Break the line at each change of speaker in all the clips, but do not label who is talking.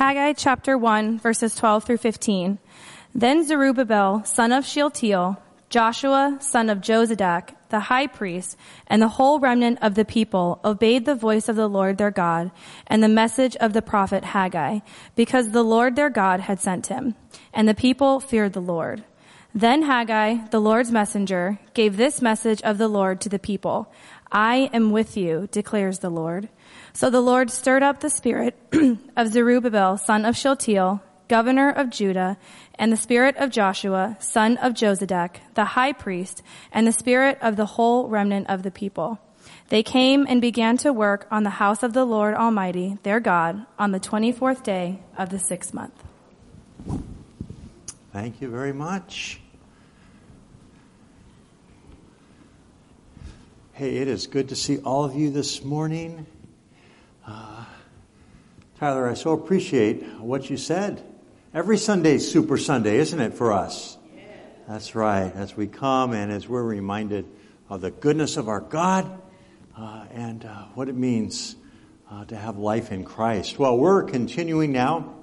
Haggai chapter 1 verses 12 through 15. Then Zerubbabel, son of Shealtiel, Joshua, son of Jozadak, the high priest, and the whole remnant of the people obeyed the voice of the Lord their God and the message of the prophet Haggai, because the Lord their God had sent him. And the people feared the Lord. Then Haggai, the Lord's messenger, gave this message of the Lord to the people. I am with you, declares the Lord. So the Lord stirred up the spirit of Zerubbabel, son of Shealtiel, governor of Judah, and the spirit of Joshua, son of Jozadak, the high priest, and the spirit of the whole remnant of the people. They came and began to work on the house of the Lord Almighty, their God, on the 24th day of the sixth month.
Thank you very much. Hey, it is good to see all of you this morning. Uh, Tyler, I so appreciate what you said. Every Sunday is Super Sunday, isn't it, for us? Yeah. That's right. As we come and as we're reminded of the goodness of our God uh, and uh, what it means uh, to have life in Christ. Well, we're continuing now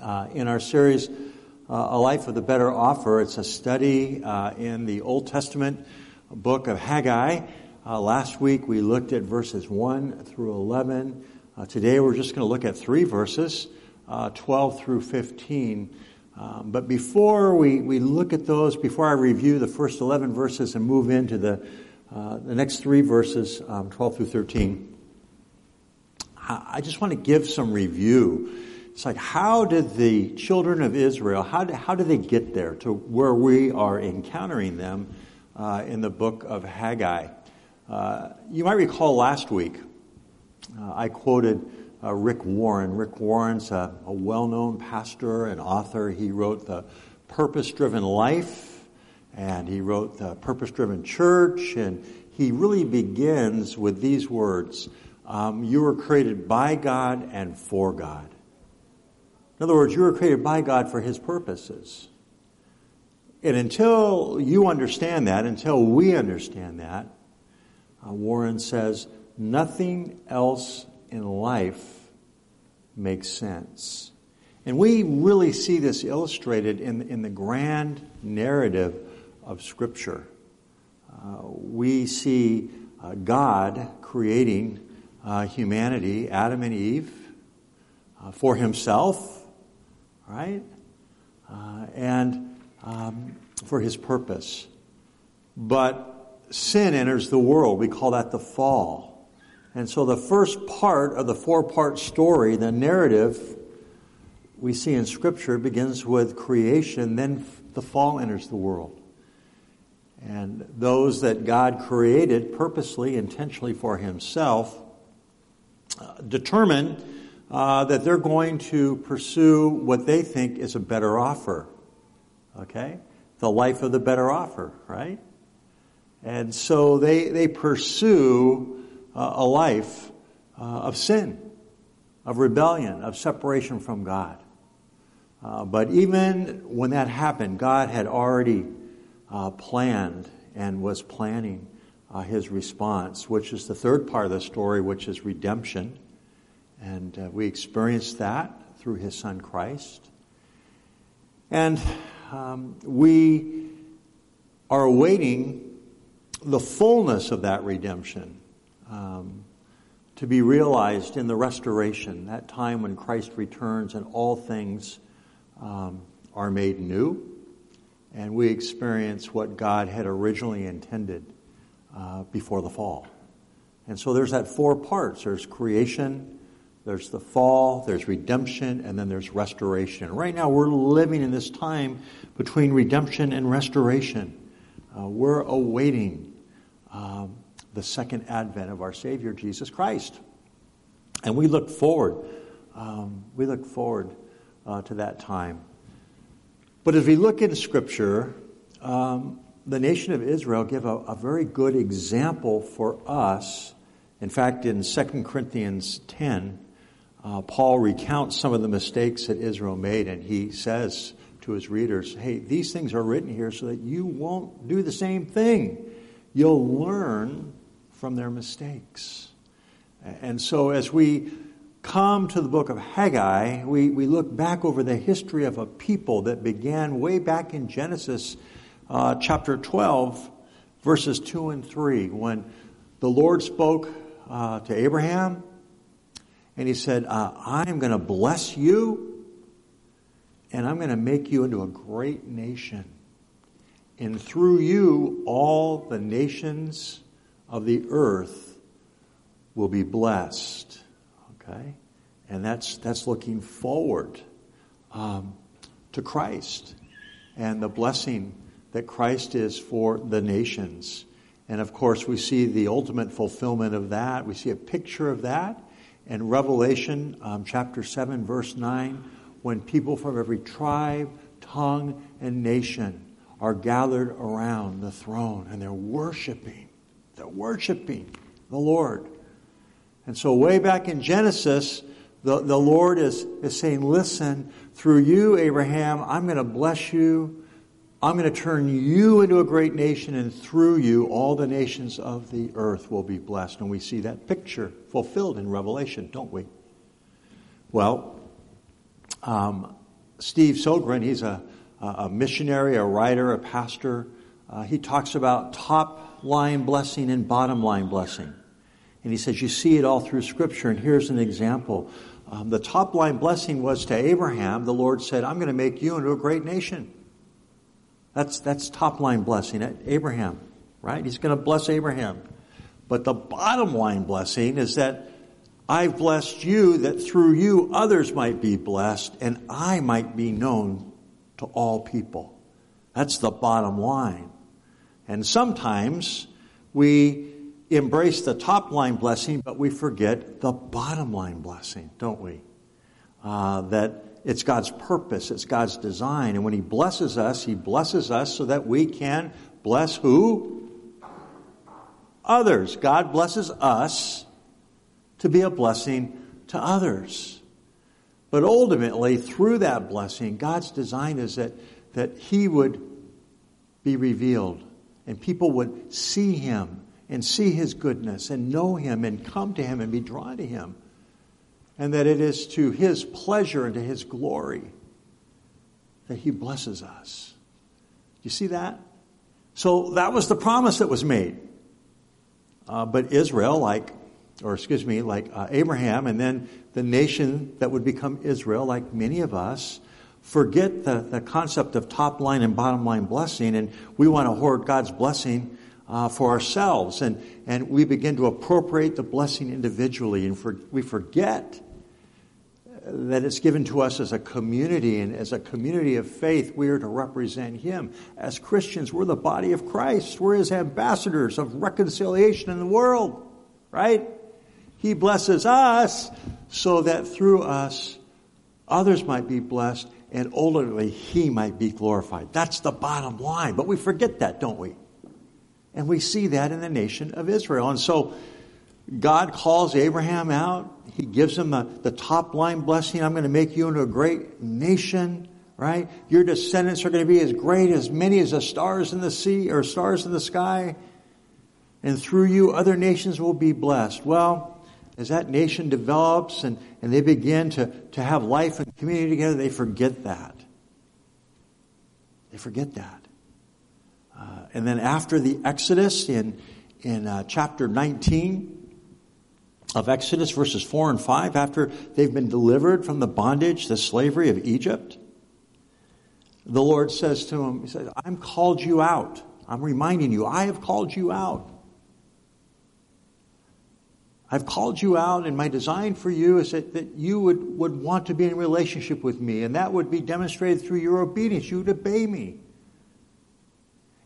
uh, in our series, uh, A Life of the Better Offer. It's a study in the Old Testament book of Haggai. Uh, last week we looked at verses 1 through 11. Uh, today we're just going to look at three verses, uh, 12 through 15. Um, but before we, we look at those, before I review the first 11 verses and move into the, uh, the next three verses, um, 12 through 13, I just want to give some review. It's like, how did the children of Israel, how did, how did they get there to where we are encountering them uh, in the book of Haggai? Uh, you might recall last week, uh, I quoted uh, Rick Warren. Rick Warren's a, a well known pastor and author. He wrote The Purpose Driven Life, and he wrote The Purpose Driven Church, and he really begins with these words um, You were created by God and for God. In other words, you were created by God for His purposes. And until you understand that, until we understand that, uh, Warren says, nothing else in life makes sense. And we really see this illustrated in, in the grand narrative of Scripture. Uh, we see uh, God creating uh, humanity, Adam and Eve, uh, for himself, right? Uh, and um, for his purpose. But sin enters the world. We call that the fall. And so the first part of the four part story, the narrative we see in Scripture begins with creation, then the fall enters the world. And those that God created purposely, intentionally for Himself, uh, determine uh, that they're going to pursue what they think is a better offer. Okay? The life of the better offer, right? And so they, they pursue uh, a life uh, of sin, of rebellion, of separation from God. Uh, but even when that happened, God had already uh, planned and was planning uh, his response, which is the third part of the story, which is redemption. And uh, we experience that through his son Christ. And um, we are awaiting the fullness of that redemption um, to be realized in the restoration, that time when Christ returns and all things um, are made new, and we experience what God had originally intended uh, before the fall. And so there's that four parts. There's creation, there's the fall, there's redemption, and then there's restoration. Right now we're living in this time between redemption and restoration. Uh, we're awaiting um, the second advent of our Savior, Jesus Christ. And we look forward, um, we look forward uh, to that time. But as we look in Scripture, um, the nation of Israel give a, a, very good example for us. In fact, in 2 Corinthians 10, uh, Paul recounts some of the mistakes that Israel made, and he says to his readers, Hey, these things are written here so that you won't do the same thing. You'll learn from their mistakes. And so, as we come to the book of Haggai, we, we look back over the history of a people that began way back in Genesis uh, chapter 12, verses 2 and 3, when the Lord spoke uh, to Abraham and he said, uh, I'm going to bless you and I'm going to make you into a great nation. And through you, all the nations of the earth will be blessed. Okay? And that's, that's looking forward um, to Christ and the blessing that Christ is for the nations. And of course, we see the ultimate fulfillment of that. We see a picture of that in Revelation um, chapter 7, verse 9, when people from every tribe, tongue, and nation are gathered around the throne and they're worshiping. They're worshiping the Lord. And so, way back in Genesis, the, the Lord is, is saying, Listen, through you, Abraham, I'm going to bless you. I'm going to turn you into a great nation, and through you, all the nations of the earth will be blessed. And we see that picture fulfilled in Revelation, don't we? Well, um, Steve Sjogren, he's a, a missionary, a writer, a pastor. Uh, he talks about top line blessing and bottom line blessing. And he says, You see it all through Scripture. And here's an example. Um, the top line blessing was to Abraham. The Lord said, I'm going to make you into a great nation. That's, that's top line blessing. Abraham, right? He's going to bless Abraham. But the bottom line blessing is that I've blessed you that through you others might be blessed and I might be known to all people. That's the bottom line. And sometimes we embrace the top line blessing, but we forget the bottom line blessing, don't we? Uh, that it's God's purpose, it's God's design. And when He blesses us, He blesses us so that we can bless who? Others. God blesses us to be a blessing to others. But ultimately, through that blessing, God's design is that, that He would be revealed and people would see Him and see His goodness and know Him and come to Him and be drawn to Him and that it is to His pleasure and to His glory that He blesses us. You see that? So that was the promise that was made. Uh, but Israel, like, or excuse me, like uh, Abraham, and then the nation that would become Israel, like many of us, forget the, the concept of top line and bottom line blessing, and we want to hoard God's blessing uh, for ourselves, and, and we begin to appropriate the blessing individually, and for, we forget that it's given to us as a community, and as a community of faith, we are to represent Him. As Christians, we're the body of Christ. We're His ambassadors of reconciliation in the world, right? He blesses us so that through us, others might be blessed, and ultimately, He might be glorified. That's the bottom line. But we forget that, don't we? And we see that in the nation of Israel. And so, God calls Abraham out. He gives him the, the top line blessing. I'm going to make you into a great nation, right? Your descendants are going to be as great as many as the stars in the sea or stars in the sky. And through you, other nations will be blessed. Well, as that nation develops and, and they begin to, to have life and community together, they forget that. They forget that. Uh, and then after the Exodus in, in uh, chapter 19, of Exodus, verses 4 and 5, after they've been delivered from the bondage, the slavery of Egypt, the Lord says to him, He says, I'm called you out. I'm reminding you, I have called you out. I've called you out, and my design for you is that, that you would, would want to be in relationship with me, and that would be demonstrated through your obedience. You would obey me.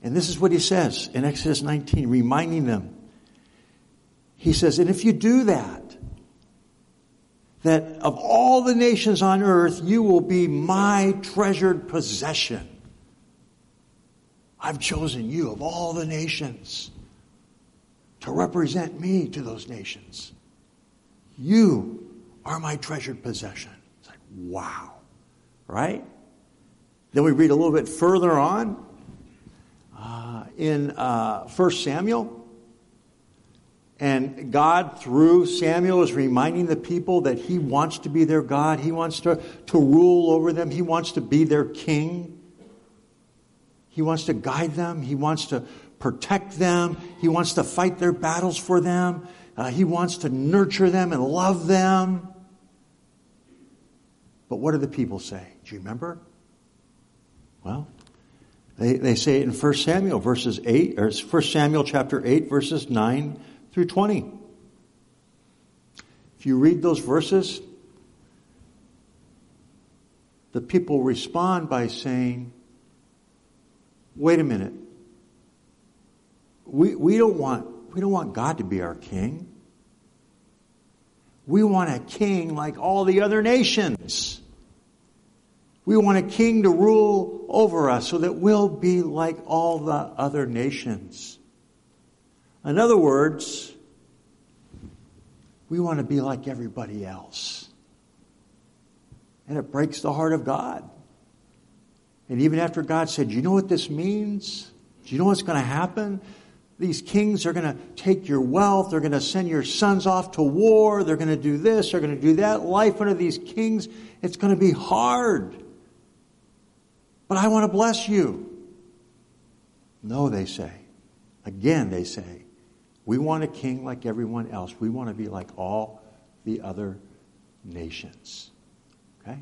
And this is what he says in Exodus 19, reminding them he says, and if you do that, that of all the nations on earth, you will be my treasured possession. I've chosen you of all the nations to represent me to those nations. You are my treasured possession. It's like, wow. Right? Then we read a little bit further on uh, in uh, 1 Samuel. And God, through Samuel, is reminding the people that He wants to be their God. He wants to, to rule over them. He wants to be their king. He wants to guide them. He wants to protect them. He wants to fight their battles for them. Uh, he wants to nurture them and love them. But what do the people say? Do you remember? Well, they, they say it in 1 Samuel verses 8, or 1 Samuel chapter 8, verses 9 through 20. If you read those verses, the people respond by saying, wait a minute. We, we, don't want, we don't want God to be our king. We want a king like all the other nations. We want a king to rule over us so that we'll be like all the other nations. In other words, we want to be like everybody else. And it breaks the heart of God. And even after God said, You know what this means? Do you know what's going to happen? These kings are going to take your wealth. They're going to send your sons off to war. They're going to do this. They're going to do that. Life under these kings, it's going to be hard. But I want to bless you. No, they say. Again, they say, we want a king like everyone else. We want to be like all the other nations. Okay?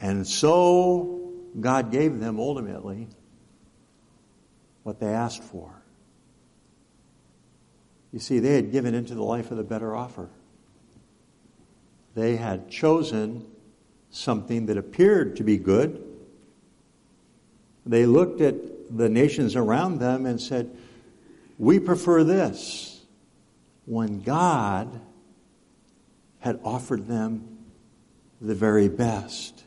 And so God gave them ultimately what they asked for. You see, they had given into the life of the better offer. They had chosen something that appeared to be good. They looked at the nations around them and said, we prefer this when God had offered them the very best.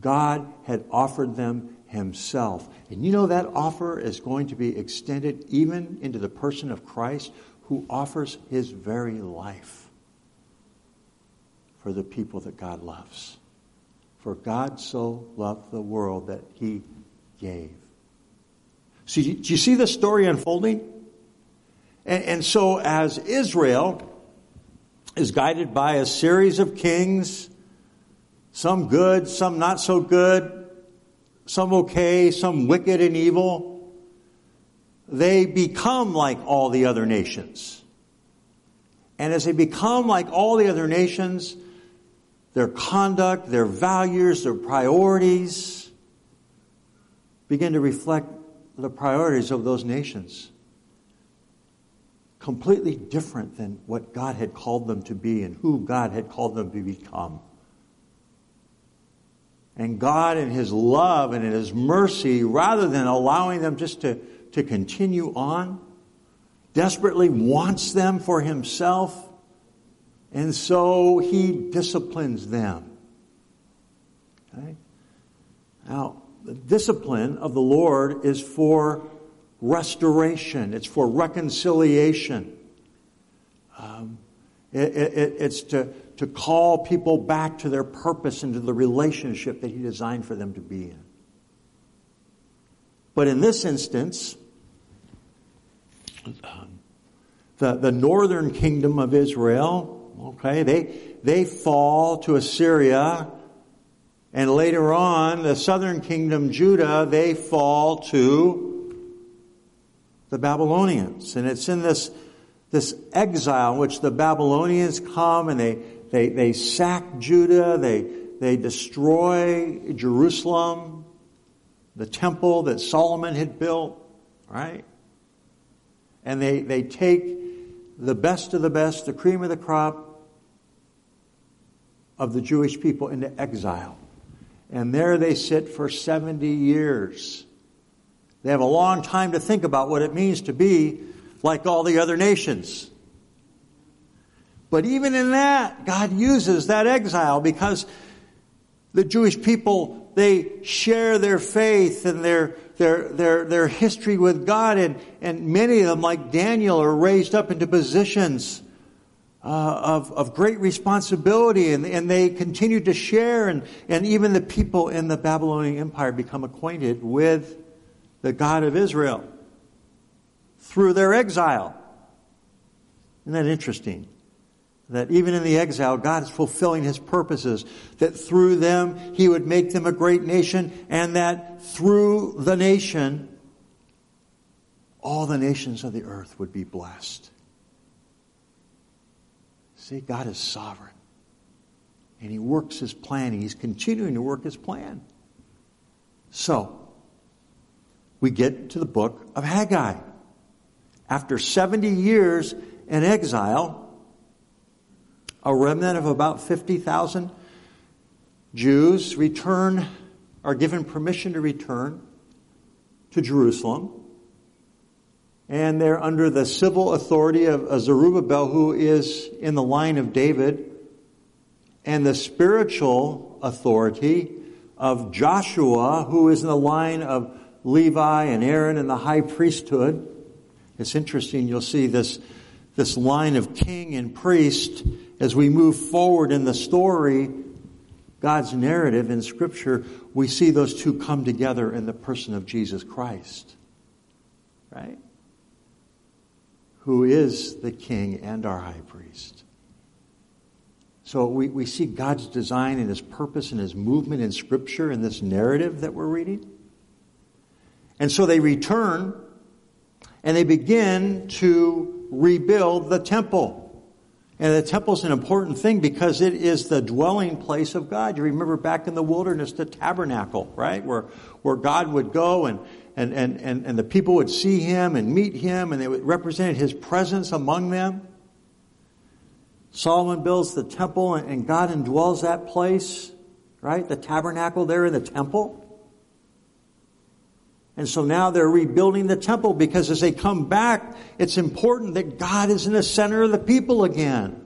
God had offered them Himself. And you know that offer is going to be extended even into the person of Christ who offers His very life for the people that God loves. For God so loved the world that He gave. See, do you see the story unfolding? And, and so, as Israel is guided by a series of kings, some good, some not so good, some okay, some wicked and evil, they become like all the other nations. And as they become like all the other nations, their conduct, their values, their priorities begin to reflect the priorities of those nations completely different than what God had called them to be and who God had called them to become. And God, in His love and in His mercy, rather than allowing them just to, to continue on, desperately wants them for Himself. And so He disciplines them. Okay? Now, the discipline of the Lord is for restoration, it's for reconciliation. Um, it, it, it's to, to call people back to their purpose and to the relationship that He designed for them to be in. But in this instance, the, the northern kingdom of Israel, okay, they, they fall to Assyria, and later on, the southern kingdom, Judah, they fall to the Babylonians. And it's in this, this exile in which the Babylonians come and they, they, they sack Judah, they, they destroy Jerusalem, the temple that Solomon had built, right? And they, they take the best of the best, the cream of the crop of the Jewish people into exile. And there they sit for 70 years. They have a long time to think about what it means to be like all the other nations. But even in that, God uses that exile because the Jewish people, they share their faith and their, their, their, their history with God and, and many of them, like Daniel, are raised up into positions uh, of, of great responsibility and, and they continue to share and, and even the people in the Babylonian Empire become acquainted with the God of Israel through their exile. Isn't that interesting? That even in the exile, God is fulfilling His purposes. That through them, He would make them a great nation and that through the nation, all the nations of the earth would be blessed. See, God is sovereign. And He works His plan. and He's continuing to work His plan. So, we get to the book of Haggai. After 70 years in exile, a remnant of about 50,000 Jews return, are given permission to return to Jerusalem and they're under the civil authority of Zerubbabel, who is in the line of David, and the spiritual authority of Joshua, who is in the line of Levi and Aaron and the high priesthood. It's interesting, you'll see this, this line of king and priest as we move forward in the story, God's narrative in scripture, we see those two come together in the person of Jesus Christ. Right? who is the king and our high priest. So we, we see God's design and his purpose and his movement in scripture in this narrative that we're reading. And so they return and they begin to rebuild the temple. And the temple is an important thing because it is the dwelling place of God. You remember back in the wilderness, the tabernacle, right? Where, where God would go and, and, and, and, and the people would see him and meet him and they would represent his presence among them. Solomon builds the temple and God indwells that place, right? The tabernacle there in the temple. And so now they're rebuilding the temple because as they come back, it's important that God is in the center of the people again.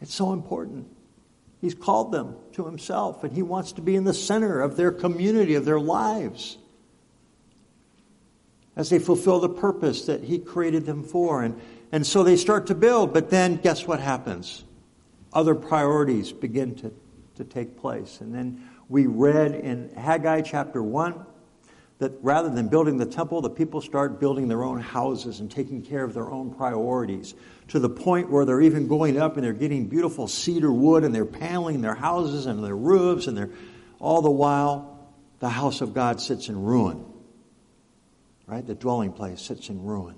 It's so important. He's called them to himself and he wants to be in the center of their community, of their lives. As they fulfill the purpose that he created them for. And, and so they start to build, but then guess what happens? Other priorities begin to, to take place. And then we read in Haggai chapter 1 that rather than building the temple, the people start building their own houses and taking care of their own priorities to the point where they're even going up and they're getting beautiful cedar wood and they're paneling their houses and their roofs and they're all the while the house of God sits in ruin. Right? The dwelling place sits in ruin.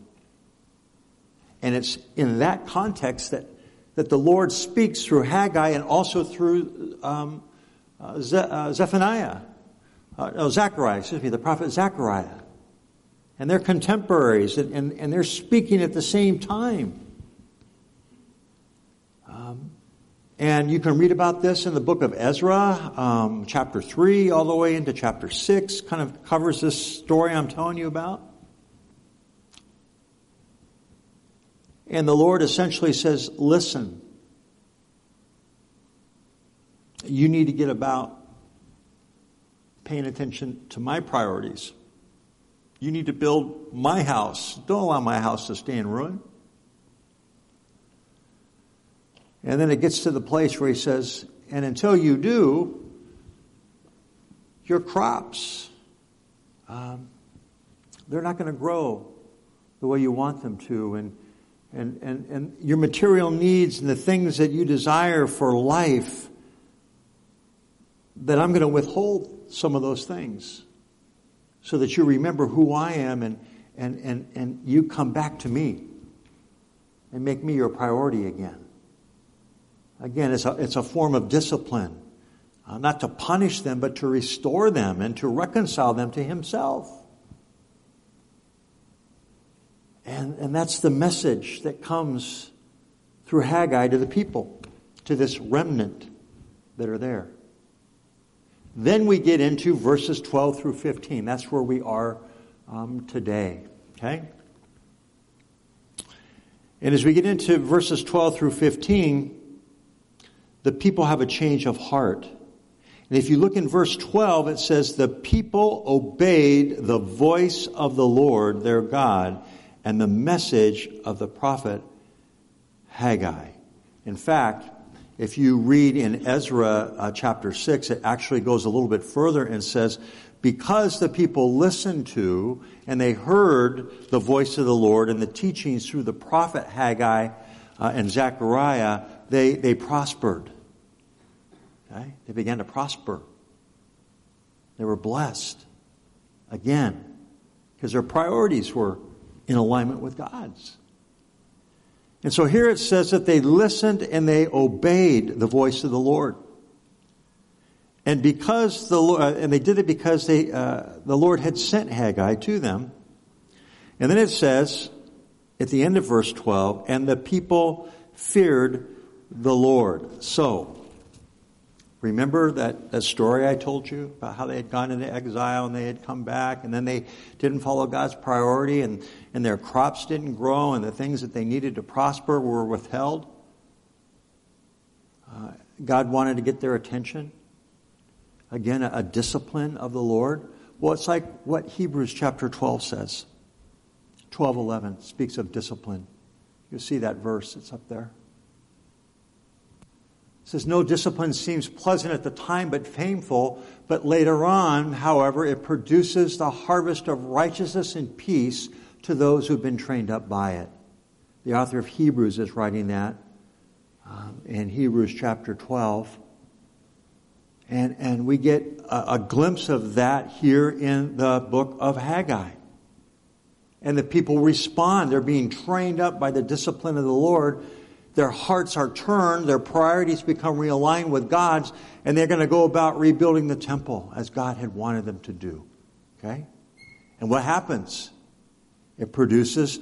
And it's in that context that, that the Lord speaks through Haggai and also through um, Ze- uh, Zephaniah uh, no, Zechariah, excuse me, the prophet Zechariah. And they're contemporaries, and, and, and they're speaking at the same time. Um, and you can read about this in the book of Ezra, um, chapter 3, all the way into chapter 6, kind of covers this story I'm telling you about. And the Lord essentially says, listen, you need to get about paying attention to my priorities. You need to build my house. Don't allow my house to stay in ruin. And then it gets to the place where he says, and until you do, your crops, um, they're not going to grow the way you want them to. And, and, and, and your material needs and the things that you desire for life, that I'm going to withhold some of those things so that you remember who I am and, and, and, and you come back to me and make me your priority again. Again, it's a, it's a form of discipline, uh, not to punish them, but to restore them and to reconcile them to Himself. And, and that's the message that comes through Haggai to the people, to this remnant that are there. Then we get into verses 12 through 15. That's where we are um, today. Okay? And as we get into verses 12 through 15, the people have a change of heart. And if you look in verse 12, it says, The people obeyed the voice of the Lord their God and the message of the prophet Haggai. In fact, if you read in Ezra uh, chapter 6, it actually goes a little bit further and says, because the people listened to and they heard the voice of the Lord and the teachings through the prophet Haggai uh, and Zechariah, they, they prospered. Okay? They began to prosper. They were blessed. Again, because their priorities were in alignment with God's. And so here it says that they listened and they obeyed the voice of the Lord. And because the Lord, uh, and they did it because they, uh, the Lord had sent Haggai to them. And then it says at the end of verse 12, and the people feared the Lord. So, remember that, that story I told you about how they had gone into exile and they had come back and then they didn't follow God's priority and, and their crops didn't grow and the things that they needed to prosper were withheld? Uh, God wanted to get their attention. Again, a, a discipline of the Lord. Well, it's like what Hebrews chapter 12 says. 12:11 speaks of discipline. You see that verse, it's up there. Says, No discipline seems pleasant at the time, but painful. But later on, however, it produces the harvest of righteousness and peace to those who've been trained up by it. The author of Hebrews is writing that um, in Hebrews chapter 12. And, and we get a, a glimpse of that here in the book of Haggai. And the people respond. They're being trained up by the discipline of the Lord. Their hearts are turned, their priorities become realigned with God's, and they're going to go about rebuilding the temple as God had wanted them to do. Okay? And what happens? It produces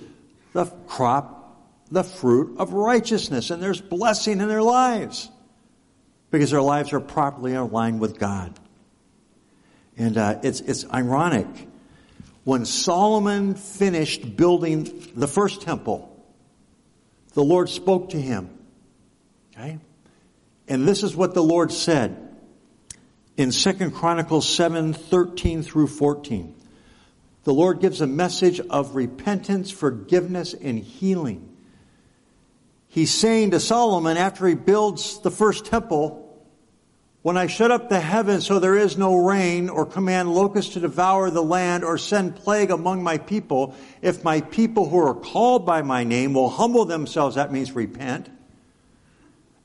the crop, the fruit of righteousness, and there's blessing in their lives because their lives are properly aligned with God. And uh, it's, it's ironic. When Solomon finished building the first temple, the Lord spoke to him. Okay? And this is what the Lord said in 2 Chronicles 7, 13 through 14. The Lord gives a message of repentance, forgiveness, and healing he's saying to Solomon after he builds the first temple, when I shut up the heavens so there is no rain, or command locusts to devour the land, or send plague among my people, if my people who are called by my name will humble themselves, that means repent,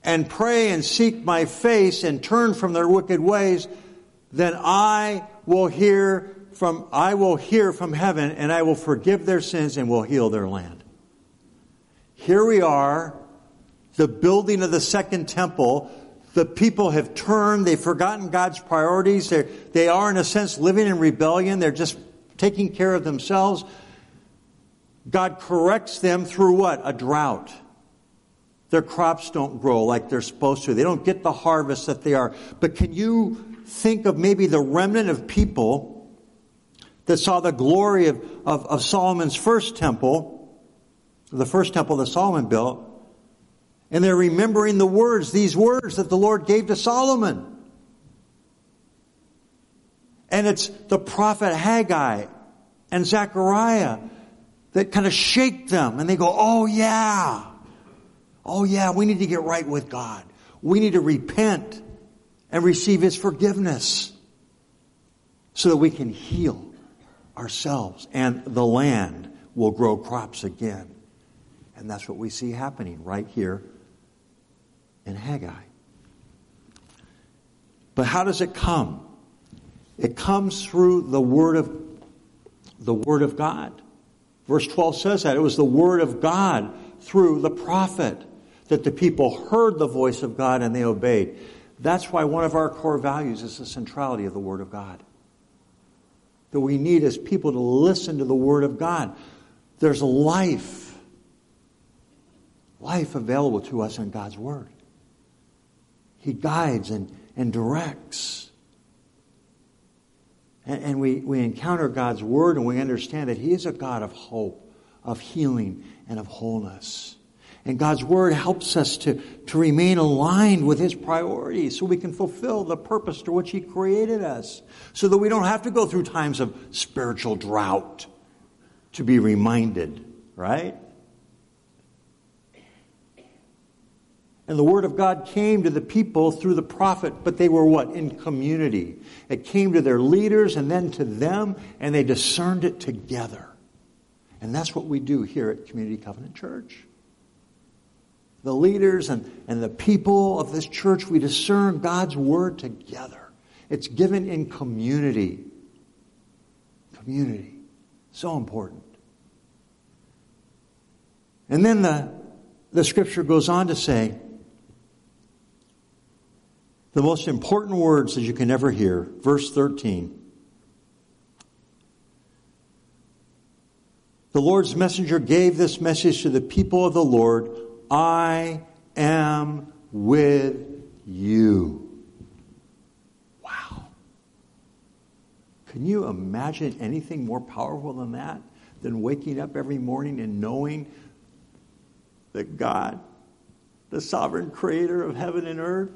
and pray and seek my face and turn from their wicked ways, then I will hear from, I will hear from heaven and I will forgive their sins and will heal their land. Here we are the building of the second temple, the people have turned, they've forgotten God's priorities. They're, they are, in a sense, living in rebellion. They're just taking care of themselves. God corrects them through what? A drought. Their crops don't grow like they're supposed to. They don't get the harvest that they are. But can you think of maybe the remnant of people that saw the glory of, of, of Solomon's first temple, the first temple that Solomon built, and they're remembering the words, these words that the Lord gave to Solomon. And it's the prophet Haggai and Zechariah that kind of shake them and they go, oh yeah. Oh yeah, we need to get right with God. We need to repent and receive His forgiveness so that we can heal ourselves and the land will grow crops again. And that's what we see happening right here in Haggai. But how does it come? It comes through the word of the word of God. Verse 12 says that it was the word of God through the prophet that the people heard the voice of God and they obeyed. That's why one of our core values is the centrality of the word of God. That we need as people to listen to the word of God. There's life, life available to us in God's word. He guides and, and directs. And, and we, we encounter God's Word and we understand that He is a God of hope, of healing, and of wholeness. And God's Word helps us to, to remain aligned with His priorities so we can fulfill the purpose to which He created us. So that we don't have to go through times of spiritual drought to be reminded, right? And the Word of God came to the people through the prophet, but they were what? In community. It came to their leaders and then to them, and they discerned it together. And that's what we do here at Community Covenant Church the leaders and, and the people of this church, we discern God's word together. It's given in community. Community. So important. And then the, the scripture goes on to say the most important words that you can ever hear. Verse 13. The Lord's messenger gave this message to the people of the Lord I am with you. Wow. Can you imagine anything more powerful than that? Than waking up every morning and knowing that God, the sovereign creator of heaven and earth,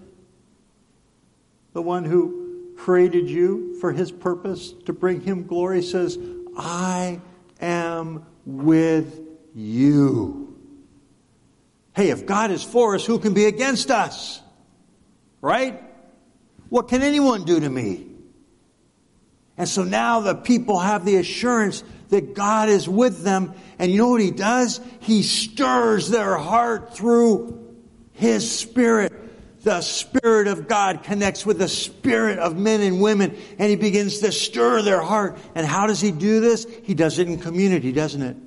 the one who created you for his purpose to bring him glory, says, I am with you. Hey, if God is for us, who can be against us? Right? What can anyone do to me? And so now the people have the assurance that God is with them. And you know what he does? He stirs their heart through his spirit. The spirit of God connects with the spirit of men and women and he begins to stir their heart. And how does he do this? He does it in community, doesn't it?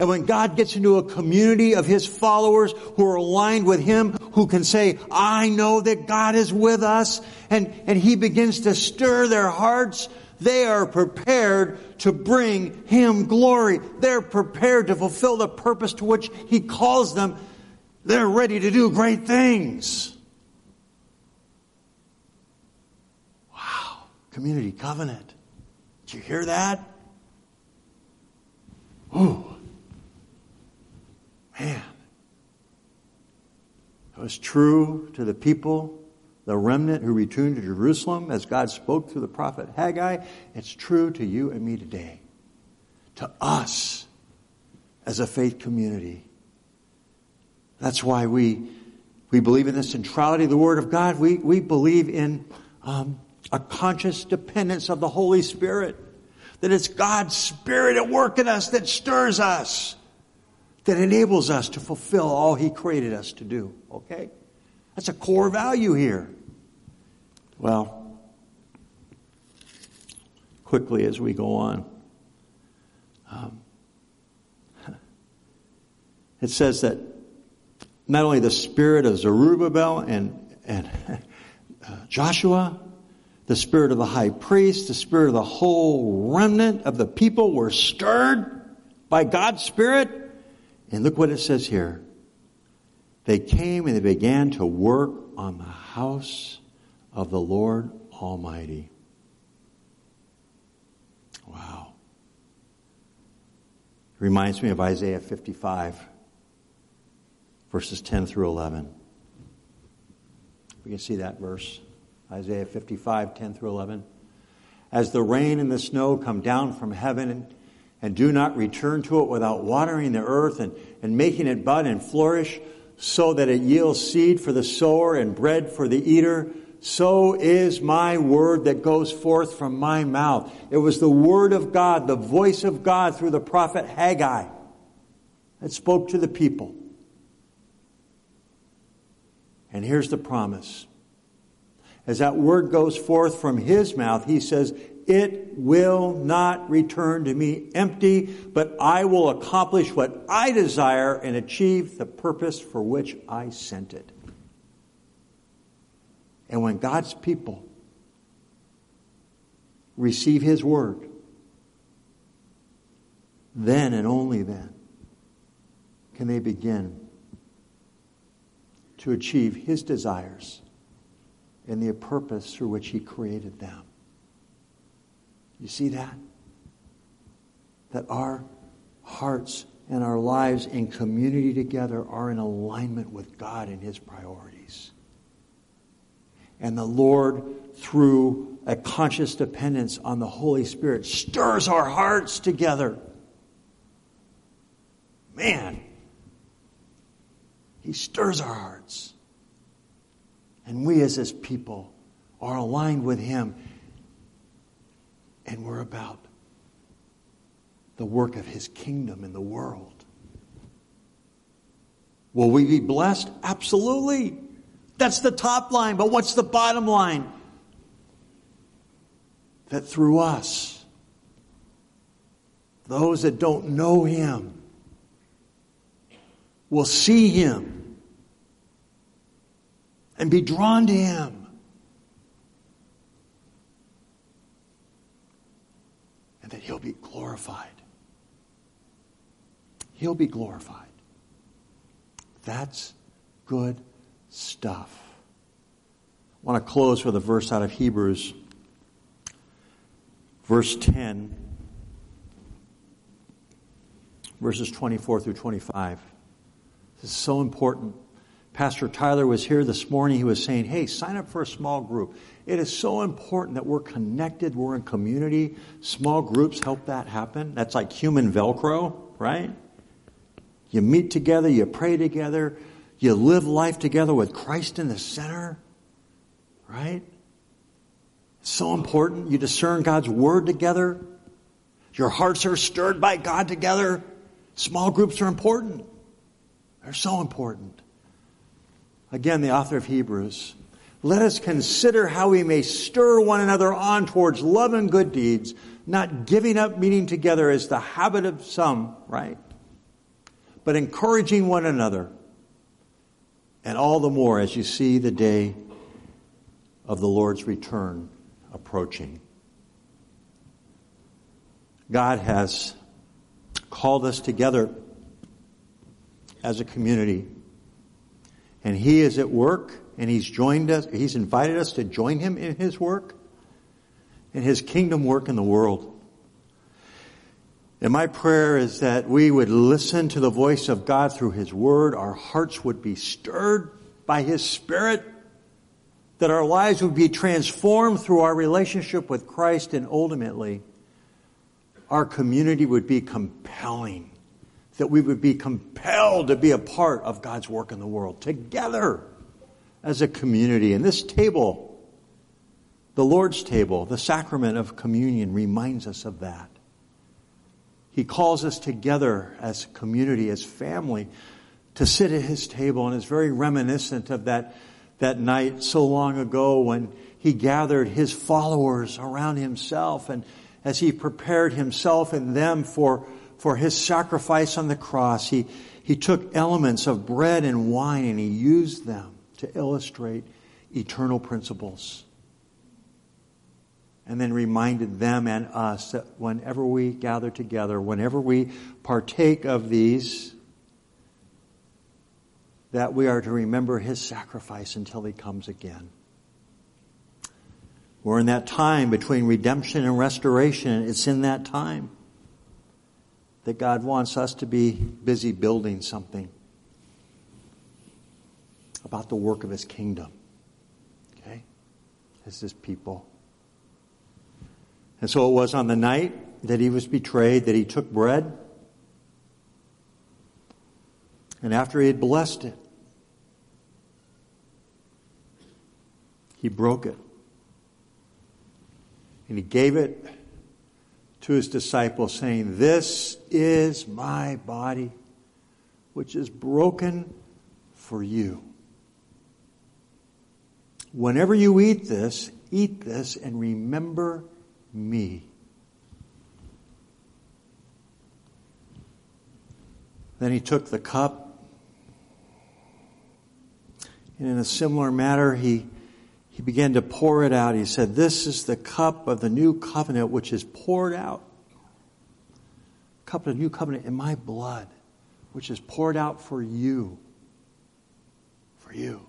And when God gets into a community of His followers who are aligned with Him, who can say, I know that God is with us, and, and He begins to stir their hearts, they are prepared to bring Him glory. They're prepared to fulfill the purpose to which He calls them. They're ready to do great things. Wow. Community covenant. Did you hear that? Ooh. Man. It was true to the people, the remnant who returned to Jerusalem as God spoke through the prophet Haggai. It's true to you and me today. To us as a faith community. That's why we, we believe in the centrality of the Word of God. We, we believe in um, a conscious dependence of the Holy Spirit. That it's God's Spirit at work in us that stirs us that enables us to fulfill all He created us to do. Okay? That's a core value here. Well, quickly as we go on, um, it says that not only the spirit of Zerubbabel and, and uh, Joshua, the spirit of the high priest, the spirit of the whole remnant of the people were stirred by God's spirit and look what it says here. They came and they began to work on the house of the Lord Almighty. Wow. Reminds me of Isaiah 55, verses 10 through 11. We can see that verse. Isaiah 55, 10 through 11. As the rain and the snow come down from heaven and do not return to it without watering the earth and, and making it bud and flourish, so that it yields seed for the sower and bread for the eater, so is my word that goes forth from my mouth. It was the word of God, the voice of God through the prophet Haggai that spoke to the people. And here's the promise. As that word goes forth from his mouth, he says, it will not return to me empty, but I will accomplish what I desire and achieve the purpose for which I sent it. And when God's people receive His word, then and only then can they begin to achieve His desires and the purpose through which He created them. You see that? That our hearts and our lives in community together are in alignment with God and His priorities. And the Lord, through a conscious dependence on the Holy Spirit, stirs our hearts together. Man, He stirs our hearts. And we as His people are aligned with Him. And we're about the work of His kingdom in the world. Will we be blessed? Absolutely. That's the top line. But what's the bottom line? That through us, those that don't know Him will see Him and be drawn to Him. And that He'll be glorified. He'll be glorified. That's good stuff. I want to close with a verse out of Hebrews, verse 10, verses 24 through 25. This is so important. Pastor Tyler was here this morning. He was saying, Hey, sign up for a small group. It is so important that we're connected, we're in community. Small groups help that happen. That's like human Velcro, right? You meet together, you pray together, you live life together with Christ in the center, right? It's so important. You discern God's word together. Your hearts are stirred by God together. Small groups are important. They're so important. Again, the author of Hebrews. Let us consider how we may stir one another on towards love and good deeds, not giving up meeting together as the habit of some, right? But encouraging one another and all the more as you see the day of the Lord's return approaching. God has called us together as a community. And He is at work and He's joined us, He's invited us to join Him in His work, in His kingdom work in the world. And my prayer is that we would listen to the voice of God through His Word. Our hearts would be stirred by His Spirit. That our lives would be transformed through our relationship with Christ and ultimately our community would be compelling. That we would be compelled to be a part of God's work in the world together as a community. And this table, the Lord's table, the sacrament of communion reminds us of that. He calls us together as community, as family, to sit at his table, and it's very reminiscent of that, that night so long ago when he gathered his followers around himself, and as he prepared himself and them for, for his sacrifice on the cross, he, he took elements of bread and wine and he used them to illustrate eternal principles and then reminded them and us that whenever we gather together, whenever we partake of these, that we are to remember his sacrifice until he comes again. We're in that time between redemption and restoration. It's in that time that God wants us to be busy building something about the work of his kingdom. Okay? As his people. And so it was on the night that he was betrayed that he took bread. And after he had blessed it, he broke it. And he gave it to his disciples, saying, This is my body, which is broken for you. Whenever you eat this, eat this and remember me. Then he took the cup, and in a similar manner, he, he began to pour it out. He said, This is the cup of the new covenant which is poured out. Cup of the new covenant in my blood, which is poured out for you. For you.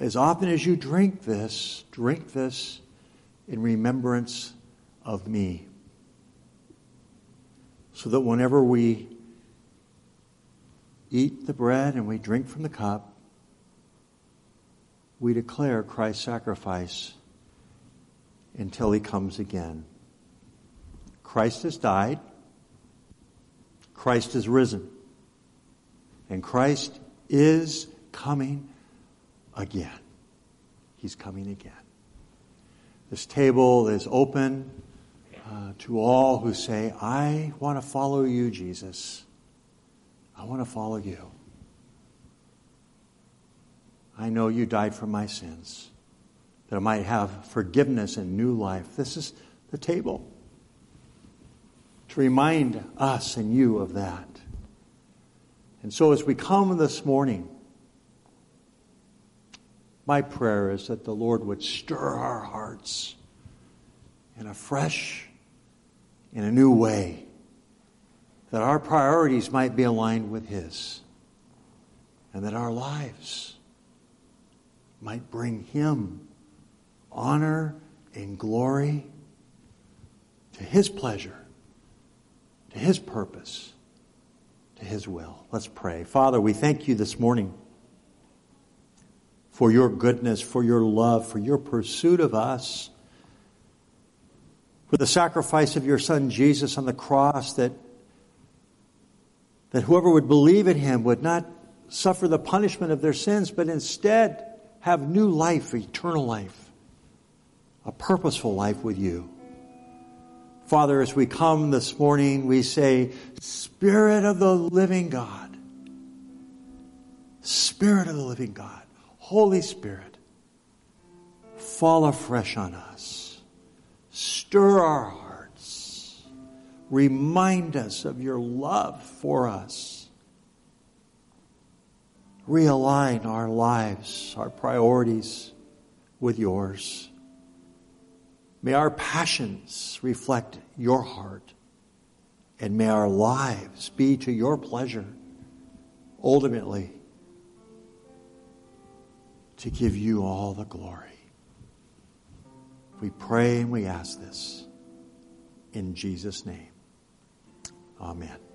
As often as you drink this, drink this in remembrance of me. so that whenever we eat the bread and we drink from the cup, we declare Christ's sacrifice until he comes again. Christ has died. Christ is risen. And Christ is coming again. He's coming again. This table is open uh, to all who say, I want to follow you, Jesus. I want to follow you. I know you died for my sins, that I might have forgiveness and new life. This is the table to remind us and you of that. And so as we come this morning, my prayer is that the Lord would stir our hearts in a fresh, in a new way, that our priorities might be aligned with His, and that our lives might bring Him honor and glory to His pleasure, to His purpose, to His will. Let's pray. Father, we thank you this morning for your goodness, for your love, for your pursuit of us, for the sacrifice of your Son Jesus on the cross that, that whoever would believe in him would not suffer the punishment of their sins, but instead have new life, eternal life, a purposeful life with you. Father, as we come this morning, we say, Spirit of the living God, Spirit of the living God, Holy Spirit, fall afresh on us. Stir our hearts. Remind us of your love for us. Realign our lives, our priorities with yours. May our passions reflect your heart, and may our lives be to your pleasure ultimately to give you all the glory. We pray and we ask this in Jesus' name. Amen.